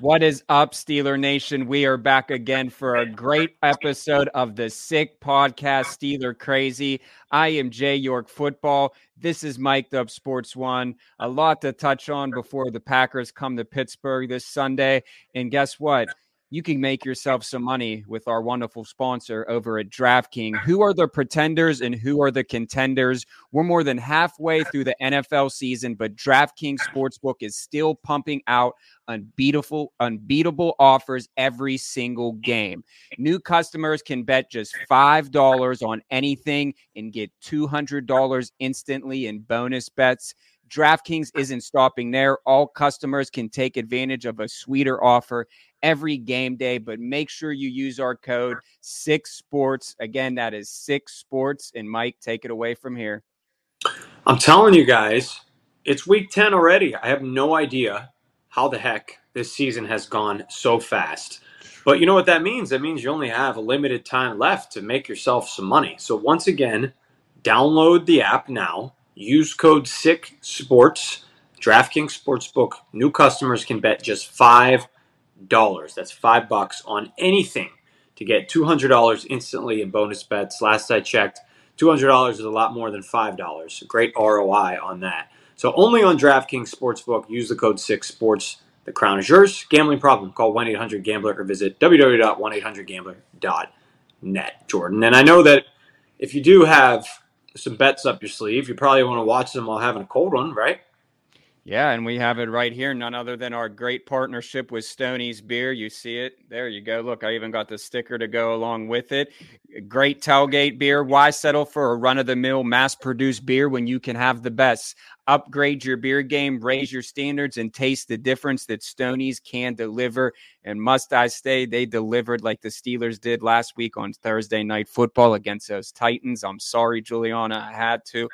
What is up, Steeler Nation? We are back again for a great episode of the Sick Podcast, Steeler Crazy. I am Jay York Football. This is Mike Up Sports One. A lot to touch on before the Packers come to Pittsburgh this Sunday. And guess what? You can make yourself some money with our wonderful sponsor over at DraftKings. Who are the pretenders and who are the contenders? We're more than halfway through the NFL season, but DraftKings Sportsbook is still pumping out unbeatable unbeatable offers every single game. New customers can bet just $5 on anything and get $200 instantly in bonus bets. DraftKings isn't stopping there. All customers can take advantage of a sweeter offer every game day, but make sure you use our code SICK Sports. Again, that is SICK Sports. And Mike, take it away from here. I'm telling you guys, it's week 10 already. I have no idea how the heck this season has gone so fast. But you know what that means? That means you only have a limited time left to make yourself some money. So once again, download the app now. Use code SICK Sports. DraftKings Sportsbook. New customers can bet just five dollars. That's five bucks on anything to get two hundred dollars instantly in bonus bets. Last I checked, two hundred dollars is a lot more than five dollars. Great ROI on that. So only on DraftKings Sportsbook. Use the code SICK Sports. The crown is yours. Gambling problem? Call one eight hundred Gambler or visit www.1800Gambler.net. Jordan, and I know that if you do have some bets up your sleeve, you probably want to watch them while having a cold one, right? Yeah, and we have it right here. None other than our great partnership with Stoney's Beer. You see it. There you go. Look, I even got the sticker to go along with it. Great tailgate beer. Why settle for a run of the mill, mass produced beer when you can have the best? Upgrade your beer game, raise your standards, and taste the difference that Stoney's can deliver. And must I say, they delivered like the Steelers did last week on Thursday Night Football against those Titans. I'm sorry, Juliana, I had to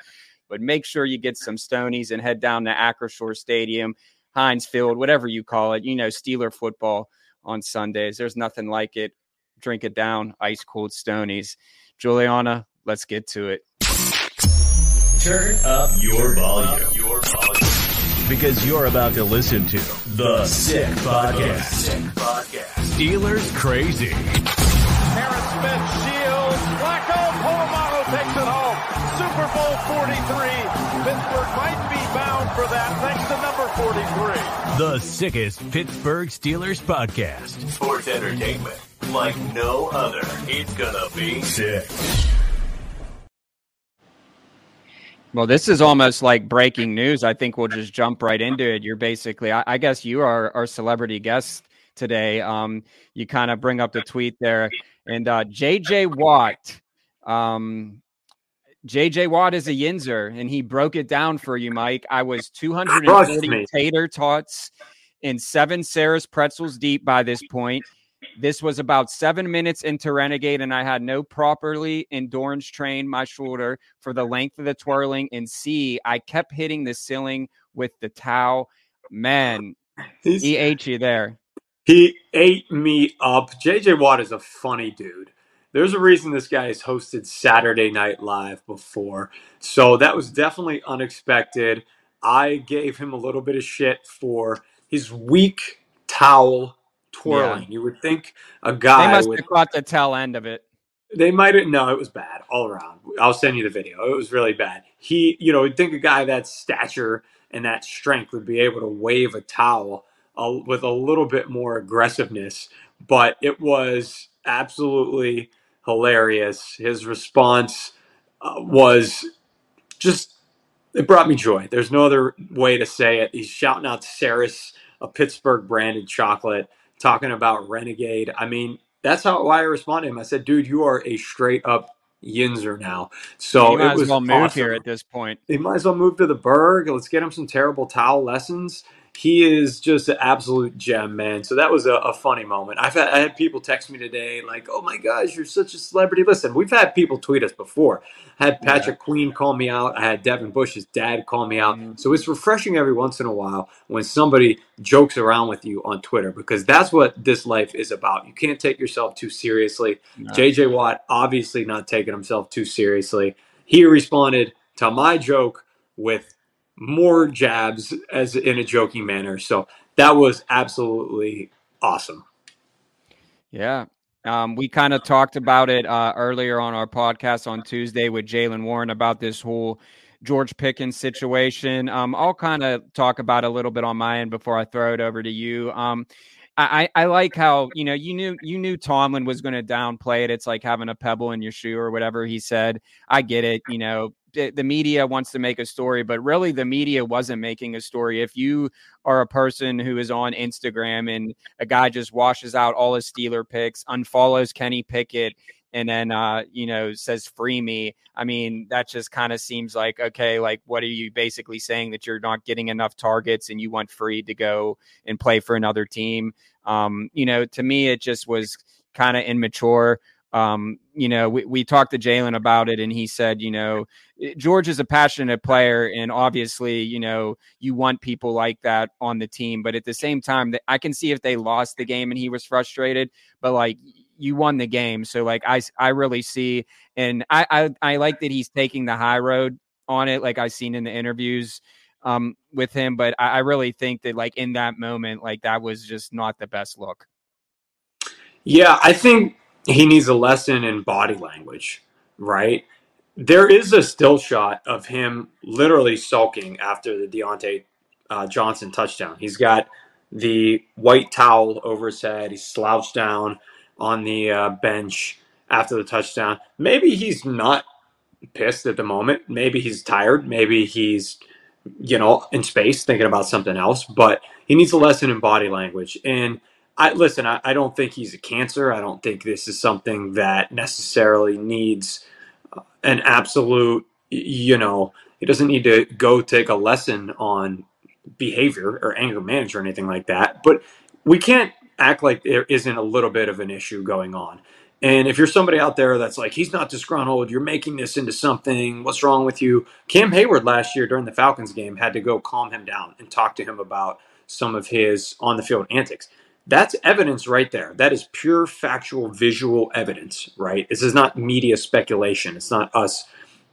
but make sure you get some Stonies and head down to Acrisure Stadium, Heinz Field, whatever you call it. You know, Steeler football on Sundays. There's nothing like it. Drink it down, ice cold Stonies. Juliana, let's get to it. Turn up your volume. Your volume. Because you're about to listen to The Sick Podcast. Sick Podcast. Steelers Crazy. Harris Smith Pittsburgh might be bound for that thanks to number 43. The sickest Pittsburgh Steelers podcast. Sports entertainment like no other. It's gonna be sick. Well, this is almost like breaking news. I think we'll just jump right into it. You're basically, I, I guess, you are our celebrity guest today. Um, you kind of bring up the tweet there, and uh, JJ Watt um, JJ Watt is a Yinzer, and he broke it down for you, Mike. I was 240 tater tots and seven Sarris pretzels deep by this point. This was about seven minutes into Renegade, and I had no properly endurance train my shoulder for the length of the twirling. And see, I kept hitting the ceiling with the towel. Man, He's, he ate you there. He ate me up. JJ Watt is a funny dude. There's a reason this guy has hosted Saturday Night Live before. So that was definitely unexpected. I gave him a little bit of shit for his weak towel twirling. Yeah. You would think a guy. They must with, have caught the tail end of it. They might have. No, it was bad all around. I'll send you the video. It was really bad. He, you know, you'd think a guy that stature and that strength would be able to wave a towel uh, with a little bit more aggressiveness, but it was absolutely hilarious. His response uh, was just it brought me joy. There's no other way to say it. He's shouting out Sarris, a Pittsburgh branded chocolate, talking about Renegade. I mean, that's how why I responded to him. I said, "Dude, you are a straight up Yinzer now." So he might it was as well move awesome. here at this point. He might as well move to the Burgh. Let's get him some terrible towel lessons he is just an absolute gem, man. So that was a, a, funny moment. I've had, I had people text me today, like, "Oh my gosh, you're such a celebrity." Listen, we've had people tweet us before. I had Patrick yeah. Queen call me out. I had Devin Bush's dad call me out. Mm-hmm. So it's refreshing every once in a while when somebody jokes around with you on Twitter because that's what this life is about. You can't take yourself too seriously. No. JJ Watt obviously not taking himself too seriously. He responded to my joke with more jabs as in a joking manner. So that was absolutely awesome. Yeah. Um, we kind of talked about it uh, earlier on our podcast on Tuesday with Jaylen Warren about this whole George Pickens situation. Um, I'll kind of talk about a little bit on my end before I throw it over to you. Um, I, I like how you know you knew you knew Tomlin was going to downplay it. It's like having a pebble in your shoe or whatever he said. I get it. You know, the media wants to make a story, but really the media wasn't making a story. If you are a person who is on Instagram and a guy just washes out all his Steeler picks, unfollows Kenny Pickett, and then uh, you know says free me i mean that just kind of seems like okay like what are you basically saying? That you're not getting enough targets and you want free to go and play for another team? Um, you know to me it just was kind of immature um, you know, we, we talked to Jaylen about it, and he said, you know, George is a passionate player, and obviously, you know, you want people like that on the team. But at the same time, I can see if they lost the game and he was frustrated, but like you won the game, so like I I really see, and I I, I like that he's taking the high road on it, like I've seen in the interviews um with him. But I, I really think that like in that moment, like that was just not the best look. Yeah, I think he needs a lesson in body language, right? There is a still shot of him literally sulking after the Diontae uh, Johnson touchdown. He's got the white towel over his head. He's slouched down on the uh, bench after the touchdown. Maybe he's not pissed at the moment. Maybe he's tired. Maybe he's, you know, in space thinking about something else. But he needs a lesson in body language. And I listen. I, I, don't think he's a cancer. I don't think this is something that necessarily needs uh, an absolute. You know, he doesn't need to go take a lesson on behavior or anger management or anything like that. But we can't act like there isn't a little bit of an issue going on. And if you're somebody out there that's like, he's not disgruntled, you're making this into something, what's wrong with you? Cam Hayward last year during the Falcons game had to go calm him down and talk to him about some of his on the field antics. That's evidence right there. That is pure factual visual evidence, right? This is not media speculation. It's not us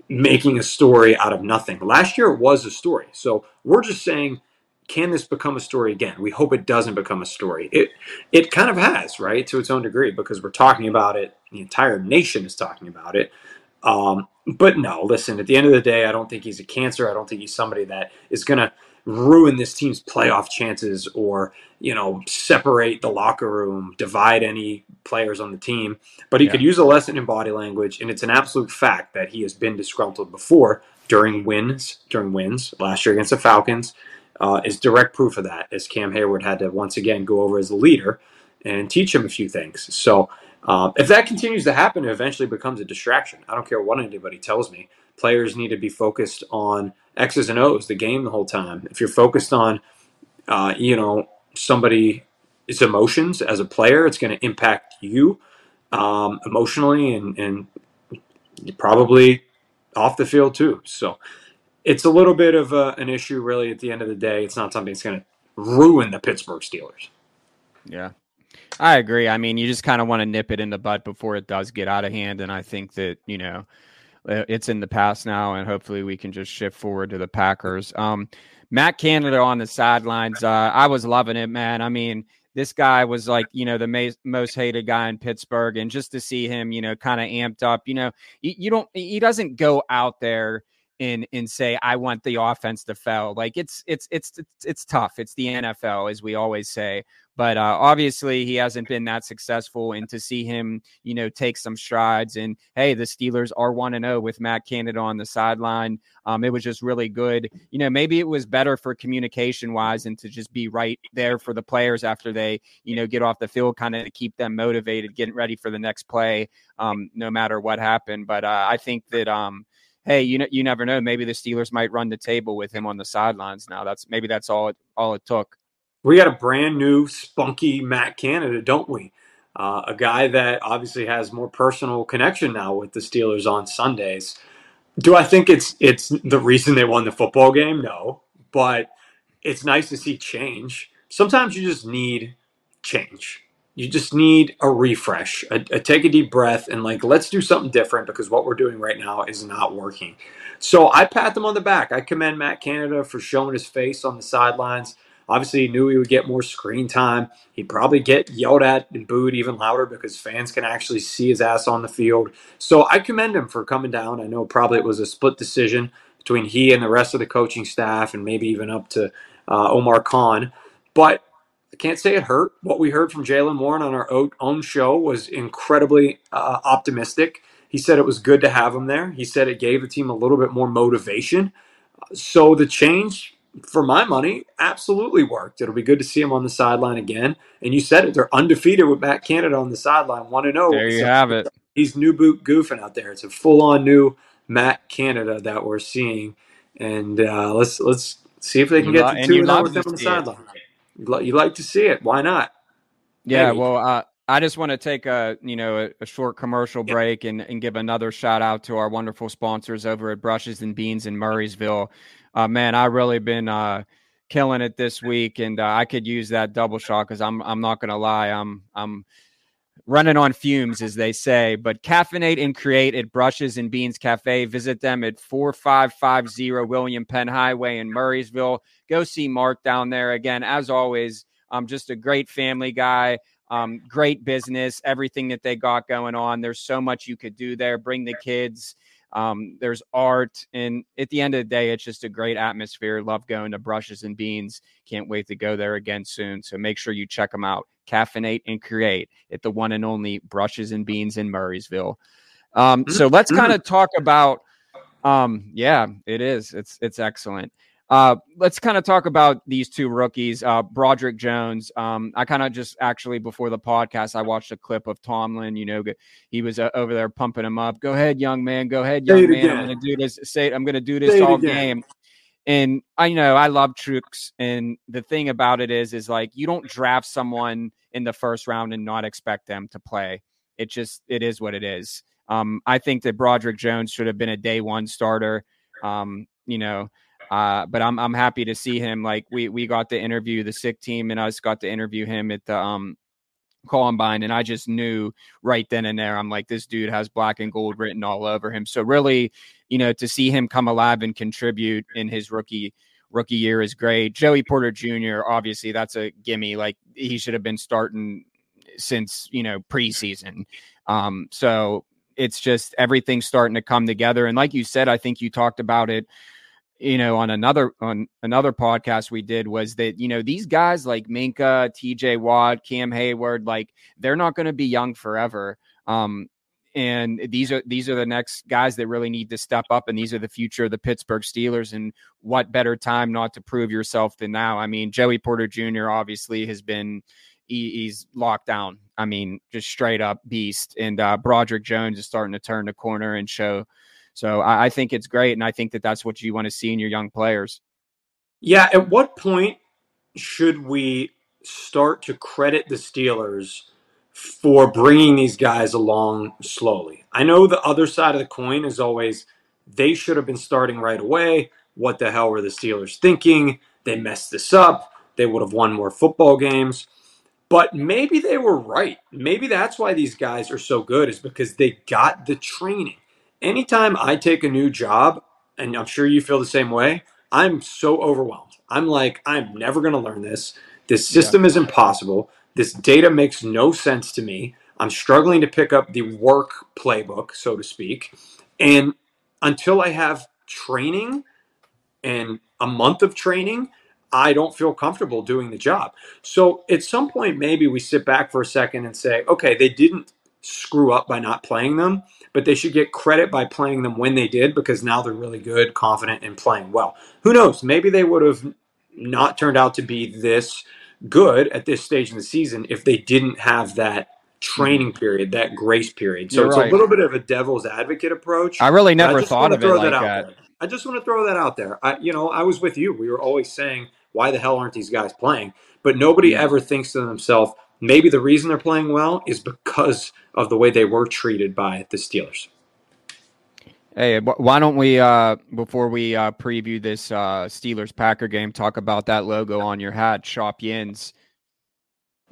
making a story out of nothing. Last year it was a story. So we're just saying, can this become a story again? We hope it doesn't become a story. It it kind of has, right, to its own degree, because we're talking about it. The entire nation is talking about it. Um, but no, listen. At the end of the day, I don't think he's a cancer. I don't think he's somebody that is to ruin this team's playoff chances or you know separate the locker room divide any players on the team. But he yeah. could use a lesson in body language and it's an absolute fact that he has been disgruntled before during wins during wins last year against the falcons. Uh, is direct proof of that as cam hayward had to once again go over as a leader and teach him a few things. So uh, if that continues to happen it eventually becomes a distraction. I don't care what anybody tells me. Players need to be focused on X's and O's, the game the whole time. If you're focused on, uh, you know, somebody's emotions as a player, it's going to impact you um, emotionally and, and probably off the field too. So it's a little bit of a, an issue, really. At the end of the day, it's not something that's going to ruin the Pittsburgh Steelers. Yeah. I agree. I mean, you just kind of want to nip it in the butt before it does get out of hand. And I think that, you know, uh, it's in the past now, and hopefully we can just shift forward to the Packers. Um, Matt Canada on the sidelines, uh, I was loving it, man. I mean, this guy was like, you know, the ma- most hated guy in Pittsburgh, and just to see him, you know, kind of amped up, you know, you, you don't, he doesn't go out there and and say I want the offense to fail. Like it's it's it's it's, it's tough. It's the NFL, as we always say. But uh, obviously, he hasn't been that successful. And to see him, you know, take some strides, and hey, the Steelers are one and zero oh with Matt Canada on the sideline. Um, it was just really good. You know, maybe it was better for communication wise, and to just be right there for the players after they, you know, get off the field, kind of to keep them motivated, getting ready for the next play, um, no matter what happened. But uh, I think that. Um, hey, you know, you never know. Maybe the Steelers might run the table with him on the sidelines now. That's maybe that's all it, all it took. We got a brand new spunky Matt Canada, don't we? Uh, a guy that obviously has more personal connection now with the Steelers on Sundays. Do I think it's it's the reason they won the football game? No, but it's nice to see change. Sometimes you just need change. You just need a refresh, a, a take a deep breath, and like let's do something different because what we're doing right now is not working. So I pat them on the back. I commend Matt Canada for showing his face on the sidelines Obviously, he knew he would get more screen time. He'd probably get yelled at and booed even louder because fans can actually see his ass on the field. So I commend him for coming down. I know probably it was a split decision between he and the rest of the coaching staff, and maybe even up to uh, Omar Khan. But I can't say it hurt. What we heard from Jaylen Warren on our own show was incredibly uh, optimistic. He said it was good to have him there. He said it gave the team a little bit more motivation. So the change, for my money, absolutely worked. It'll be good to see him on the sideline again. And you said it; they're undefeated with Matt Canada on the sideline, one to zero. There you so have it. He's new boot goofing out there. It's a full on new Matt Canada that we're seeing, and uh, let's let's see if they can you get lo- the two and with him on the sideline. You like to see it? Why not? Yeah, Maybe. well, uh, I just want to take a you know a, a short commercial break and, and give another shout out to our wonderful sponsors over at Brushes and Beans in Murrysville. Uh, man, I really been uh, killing it this week, and uh, I could use that double shot because I'm I'm not gonna lie, I'm I'm running on fumes, as they say. But caffeinate and create at Brushes and Beans Cafe. Visit them at 4550 William Penn Highway in Murrysville. Go see Mark down there. Again, as always, I'm just a great family guy. Um, great business, everything that they got going on. There's so much you could do there. Bring the kids. Um, there's art, and at the end of the day, it's just a great atmosphere. Love going to Brushes and Beans. Can't wait to go there again soon. So make sure you check them out. Caffeinate and create at the one and only Brushes and Beans in Murrysville. Um, so let's kind of talk about. Um, yeah, it is. It's it's excellent. Uh, let's kind of talk about these two rookies, uh, Broderick Jones. Um, I kind of just actually before the podcast, I watched a clip of Tomlin. You know, he was uh, over there pumping him up. Go ahead, young man. Go ahead, young man. Again. I'm going to do this. Say, I'm going to do this say all game. And I know I love Trooks, and the thing about it is, is like you don't draft someone in the first round and not expect them to play. It just it is what it is. Um, I think that Broderick Jones should have been a day one starter. Um, you know, uh, but I'm I'm happy to see him. Like we we got to interview the sick team, and us got to interview him at the um Combine, and I just knew right then and there. I'm like, this dude has black and gold written all over him. So really, you know, to see him come alive and contribute in his rookie rookie year is great. Joey Porter Jr. Obviously, that's a gimme. Like he should have been starting since you know preseason. Um, so it's just everything's starting to come together. And like you said, I think you talked about it you know, on another on another podcast we did was that you know these guys like Minkah, T.J. Watt, Cam Hayward like they're not going to be young forever. Um, and these are these are the next guys that really need to step up, and these are the future of the Pittsburgh Steelers. And what better time not to prove yourself than now? I mean, Joey Porter Jr. obviously has been he, he's locked down. I mean, just straight up beast. And uh, Broderick Jones is starting to turn the corner and show so I, I think it's great, and I think that that's what you want to see in your young players. Yeah. At what point should we start to credit the Steelers for bringing these guys along slowly? I know the other side of the coin is always they should have been starting right away. What the hell were the Steelers thinking? They messed this up. They would have won more football games. But maybe they were right. Maybe that's why these guys are so good, is because they got the training anytime I take a new job, and I'm sure you feel the same way, I'm so overwhelmed. I'm like, I'm never going to learn this. This system yeah. is impossible. This data makes no sense to me. I'm struggling to pick up the work playbook, so to speak. And until I have training and a month of training, I don't feel comfortable doing the job. So at some point, maybe we sit back for a second and say, okay, they didn't screw up by not playing them but they should get credit by playing them when they did because now they're really good, confident, and playing well. Who knows? Maybe they would have not turned out to be this good at this stage in the season if they didn't have that training period, that grace period. So You're it's right. a little bit of a devil's advocate approach. I really never I thought of it like that. that. I just want to throw that out there. I, you know, I was with you. We were always saying, why the hell aren't these guys playing? But nobody ever thinks to themselves, maybe the reason they're playing well is because of the way they were treated by the Steelers. Hey, why don't we, uh, before we uh, preview this uh, Steelers Packer game, talk about that logo on your hat, Shop Yins?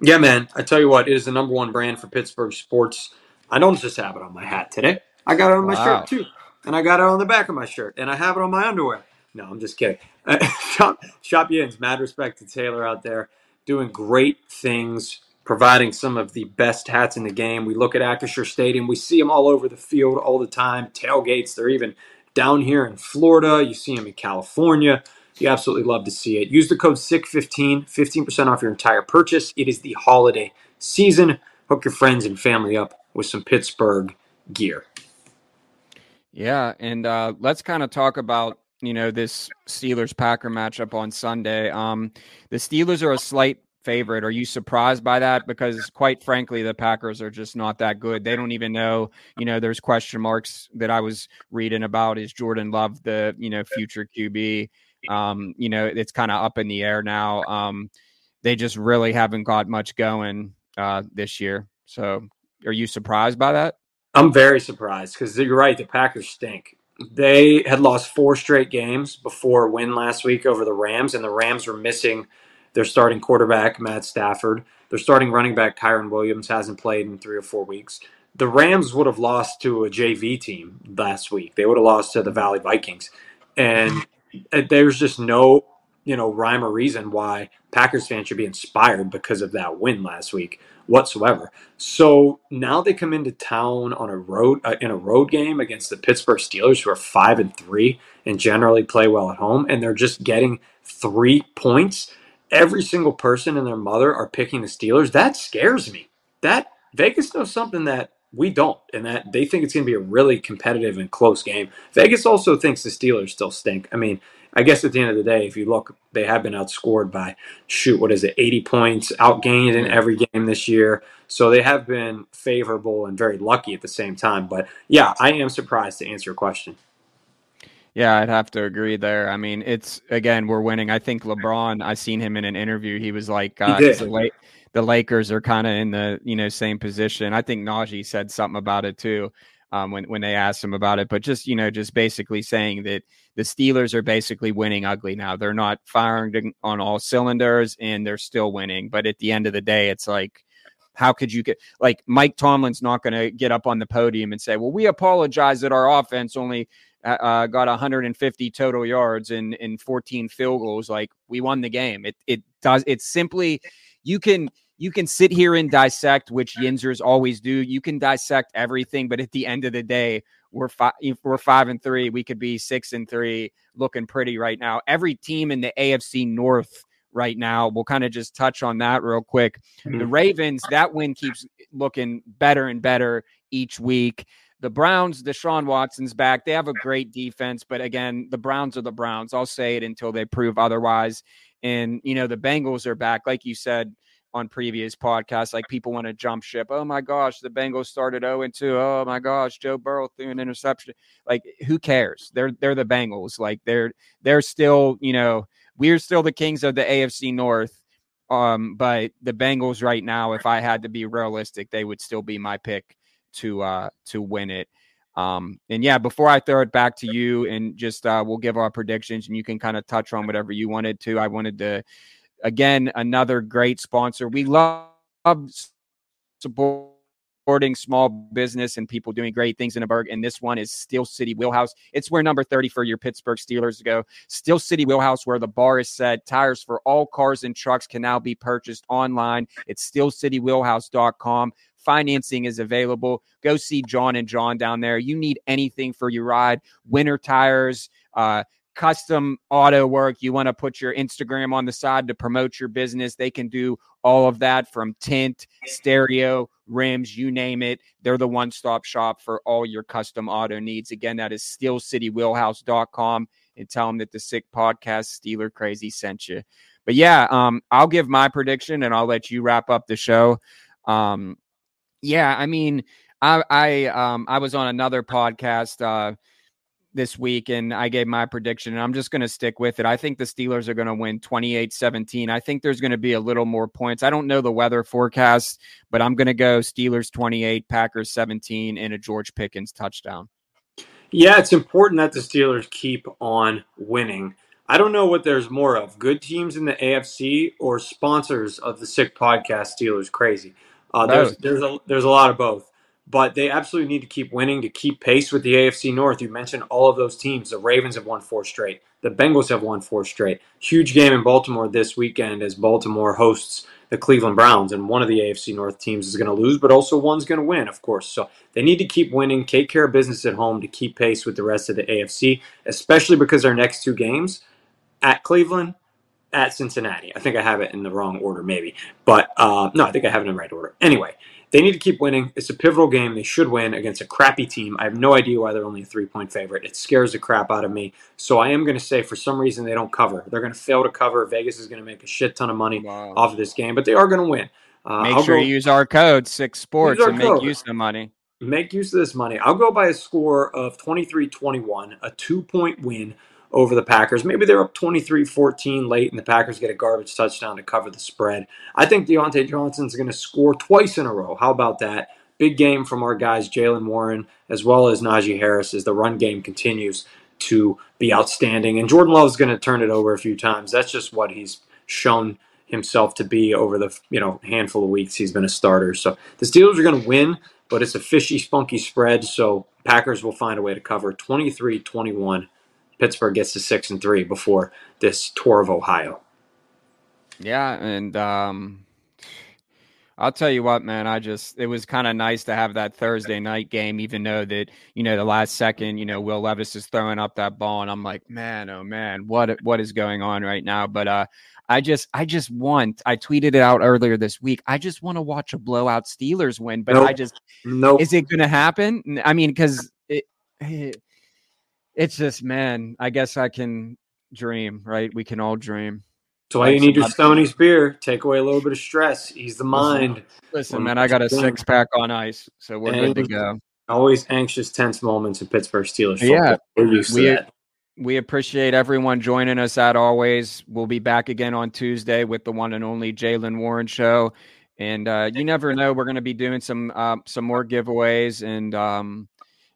Yeah, man. I tell you what, it is the number one brand for Pittsburgh sports. I don't just have it on my hat today. I got it on my wow. shirt too, and I got it on the back of my shirt, and I have it on my underwear. No, I'm just kidding. Shop, Shop Yins, mad respect to Taylor out there doing great things, providing some of the best hats in the game. We look at Acrisure Stadium, we see them all over the field all the time. Tailgates, they're even down here in Florida. You see them in California. You absolutely love to see it. Use the code SICK15, 15% off your entire purchase. It is the holiday season. Hook your friends and family up with some Pittsburgh gear. Yeah, and uh, let's kind of talk about you know this Steelers Packer matchup on Sunday. Um, the Steelers are a slight favorite. Are you surprised by that? Because quite frankly, the Packers are just not that good. They don't even know. You know, there's question marks that I was reading about. Is Jordan Love the you know future QB? Um, you know, it's kind of up in the air now. Um, they just really haven't got much going uh, this year. So, are you surprised by that? I'm very surprised because you're right. The Packers stink. They had lost four straight games before a win last week over the Rams, and the Rams were missing their starting quarterback, Matt Stafford. Their starting running back, Kyren Williams, hasn't played in three or four weeks. The Rams would have lost to a JV team last week. They would have lost to the Valley Vikings. And there's just no, you know, rhyme or reason why Packers fans should be inspired because of that win last week whatsoever. So now they come into town on a road uh, in a road game against the Pittsburgh Steelers, who are five and three and generally play well at home, and they're just getting three points. Every single person and their mother are picking the Steelers. That scares me. That Vegas knows something that we don't, and that they think it's going to be a really competitive and close game. Vegas also thinks the Steelers still stink. I mean, I guess at the end of the day, if you look, they have been outscored by shoot, what is it, 80 points, outgained in every game this year. So they have been favorable and very lucky at the same time. But yeah, I am surprised to answer your question. Yeah, I'd have to agree there. I mean, it's again, we're winning. I think LeBron. I seen him in an interview. He was like, uh, he the, the Lakers are kind of in the you know same position. I think Najee said something about it too um, when when they asked him about it. But just you know, just basically saying that the Steelers are basically winning ugly now. They're not firing on all cylinders, and they're still winning. But at the end of the day, it's like. How could you get like Mike Tomlin's not going to get up on the podium and say, "Well, we apologize that our offense only uh, uh got 150 total yards and in 14 field goals. Like we won the game. It it does. It's simply you can you can sit here and dissect, which Yinzers always do. You can dissect everything, but at the end of the day, we're five, we're five and three. We could be six and three, looking pretty right now. Every team in the AFC North right now. We'll kind of just touch on that real quick. Mm-hmm. The Ravens, that win keeps looking better and better each week. The Browns, Deshaun Watson's back. They have a great defense, but again, the Browns are the Browns. I'll say it until they prove otherwise. And, you know, the Bengals are back. Like you said, on previous podcasts. Like people want to jump ship. Oh my gosh, the Bengals started 0 and 2. Oh my gosh, Joe Burrow threw an interception. Like who cares? They're they're the Bengals. Like they're they're still, you know, we're still the kings of the AFC North. Um, but the Bengals right now, if I had to be realistic, they would still be my pick to uh to win it. Um, and yeah, before I throw it back to you and just uh, we'll give our predictions and you can kind of touch on whatever you wanted to. I wanted to Again, another great sponsor. We love supporting small business and people doing great things in a burg. And this one is Steel City Wheelhouse. It's where number 30 for your Pittsburgh Steelers go. Steel City Wheelhouse, where the bar is set. Tires for all cars and trucks can now be purchased online. It's steelcitywheelhouse.com. Financing is available. Go see John and John down there. You need anything for your ride, winter tires, uh, custom auto work, you want to put your Instagram on the side to promote your business, they can do all of that from tint, stereo, rims, you name it. They're the one stop shop for all your custom auto needs. Again, that is steelcitywheelhouse.com and tell them that the Sick Podcast Steeler Crazy sent you. But yeah, um, I'll give my prediction and I'll let you wrap up the show. Um, yeah, I mean, I I um I was on another podcast uh this week and I gave my prediction and I'm just going to stick with it. I think the Steelers are going to win 28-17. I think there's going to be a little more points. I don't know the weather forecast, but I'm going to go Steelers 28, Packers 17 and a George Pickens touchdown. Yeah, it's important that the Steelers keep on winning. I don't know what there's more of good teams in the AFC or sponsors of the Sick Podcast Steelers Crazy. Uh, there's there's a there's a lot of both. but they absolutely need to keep winning to keep pace with the AFC North. You mentioned all of those teams. The Ravens have won four straight. The Bengals have won four straight. Huge game in Baltimore this weekend as Baltimore hosts the Cleveland Browns, and one of the AFC North teams is going to lose, but also one's going to win, of course. So they need to keep winning, take care of business at home to keep pace with the rest of the AFC, especially because our next two games at Cleveland, at Cincinnati. I think I have it in the wrong order, maybe, but uh, no, I think I have it in the right order. Anyway, they need to keep winning. It's a pivotal game. They should win against a crappy team. I have no idea why they're only a three point favorite. It scares the crap out of me. So I am going to say for some reason they don't cover. They're going to fail to cover. Vegas is going to make a shit ton of money wow. off of this game, but they are going to win. Uh, make I'll sure go, you use our code SICK Sports and make use of the money. Make use of this money. I'll go by a score of 23-21, a two point win over the Packers. Maybe they're up 23 14 late, and the Packers get a garbage touchdown to cover the spread. I think Diontae Johnson's going to score twice in a row. How about that? Big game from our guys, Jaylen Warren, as well as Najee Harris, as the run game continues to be outstanding. And Jordan Love's going to turn it over a few times. That's just what he's shown himself to be over the you know handful of weeks he's been a starter. So the Steelers are going to win, but it's a fishy, spunky spread. So Packers will find a way to cover 23 21 Pittsburgh gets to six and three before this tour of Ohio. Yeah, and um, I'll tell you what, man. I just it was kind of nice to have that Thursday night game, even though that you know the last second, you know, Will Levis is throwing up that ball, and I'm like, man, oh man, what what is going on right now? But uh, I just I just want. I tweeted it out earlier this week. I just want to watch a blowout Steelers win, but nope. I just no. Nope. Is it going to happen? I mean, because it, it it's just man i guess i can dream right? We can all dream. That's why you need your Stoney's beer take away a little bit of stress. Ease the mind. listen, man i got a six pack on ice so we're and good to go. always anxious tense moments in pittsburgh steelers yeah we, we appreciate everyone joining us at always. We'll be back again on tuesday with the one and only jaylen warren show. And uh, you never know we're going to be doing some uh, some more giveaways and um,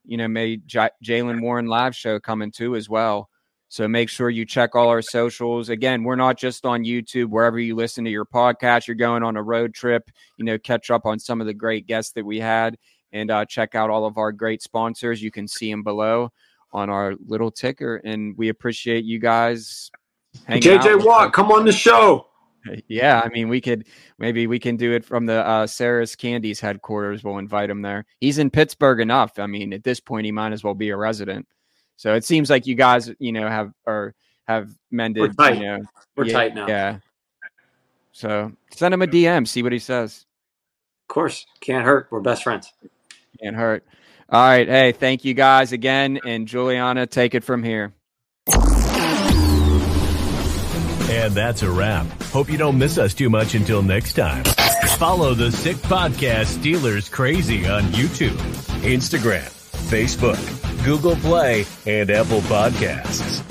you know, may J- Jaylen Warren live show coming too as well. So make sure you check all our socials. Again, we're not just on YouTube, wherever you listen to your podcast. You're going on a road trip, you know, catch up on some of the great guests that we had and uh, check out all of our great sponsors. You can see them below on our little ticker. And we appreciate you guys. JJ Watt, come on the show. Yeah, I mean, we could maybe we can do it from the uh, Sarris Candies headquarters. We'll invite him there. He's in Pittsburgh enough. I mean, at this point, he might as well be a resident. So it seems like you guys, you know, have or have mended. We're tight. You know, We're yeah, tight now. Yeah. So send him a DM, see what he says. Of course, can't hurt. We're best friends. Can't hurt. All right. Hey, thank you guys again, and Juliana, take it from here. And that's a wrap. Hope you don't miss us too much until next time. Follow the Sick Podcast Steelers Crazy on YouTube, Instagram, Facebook, Google Play, and Apple Podcasts.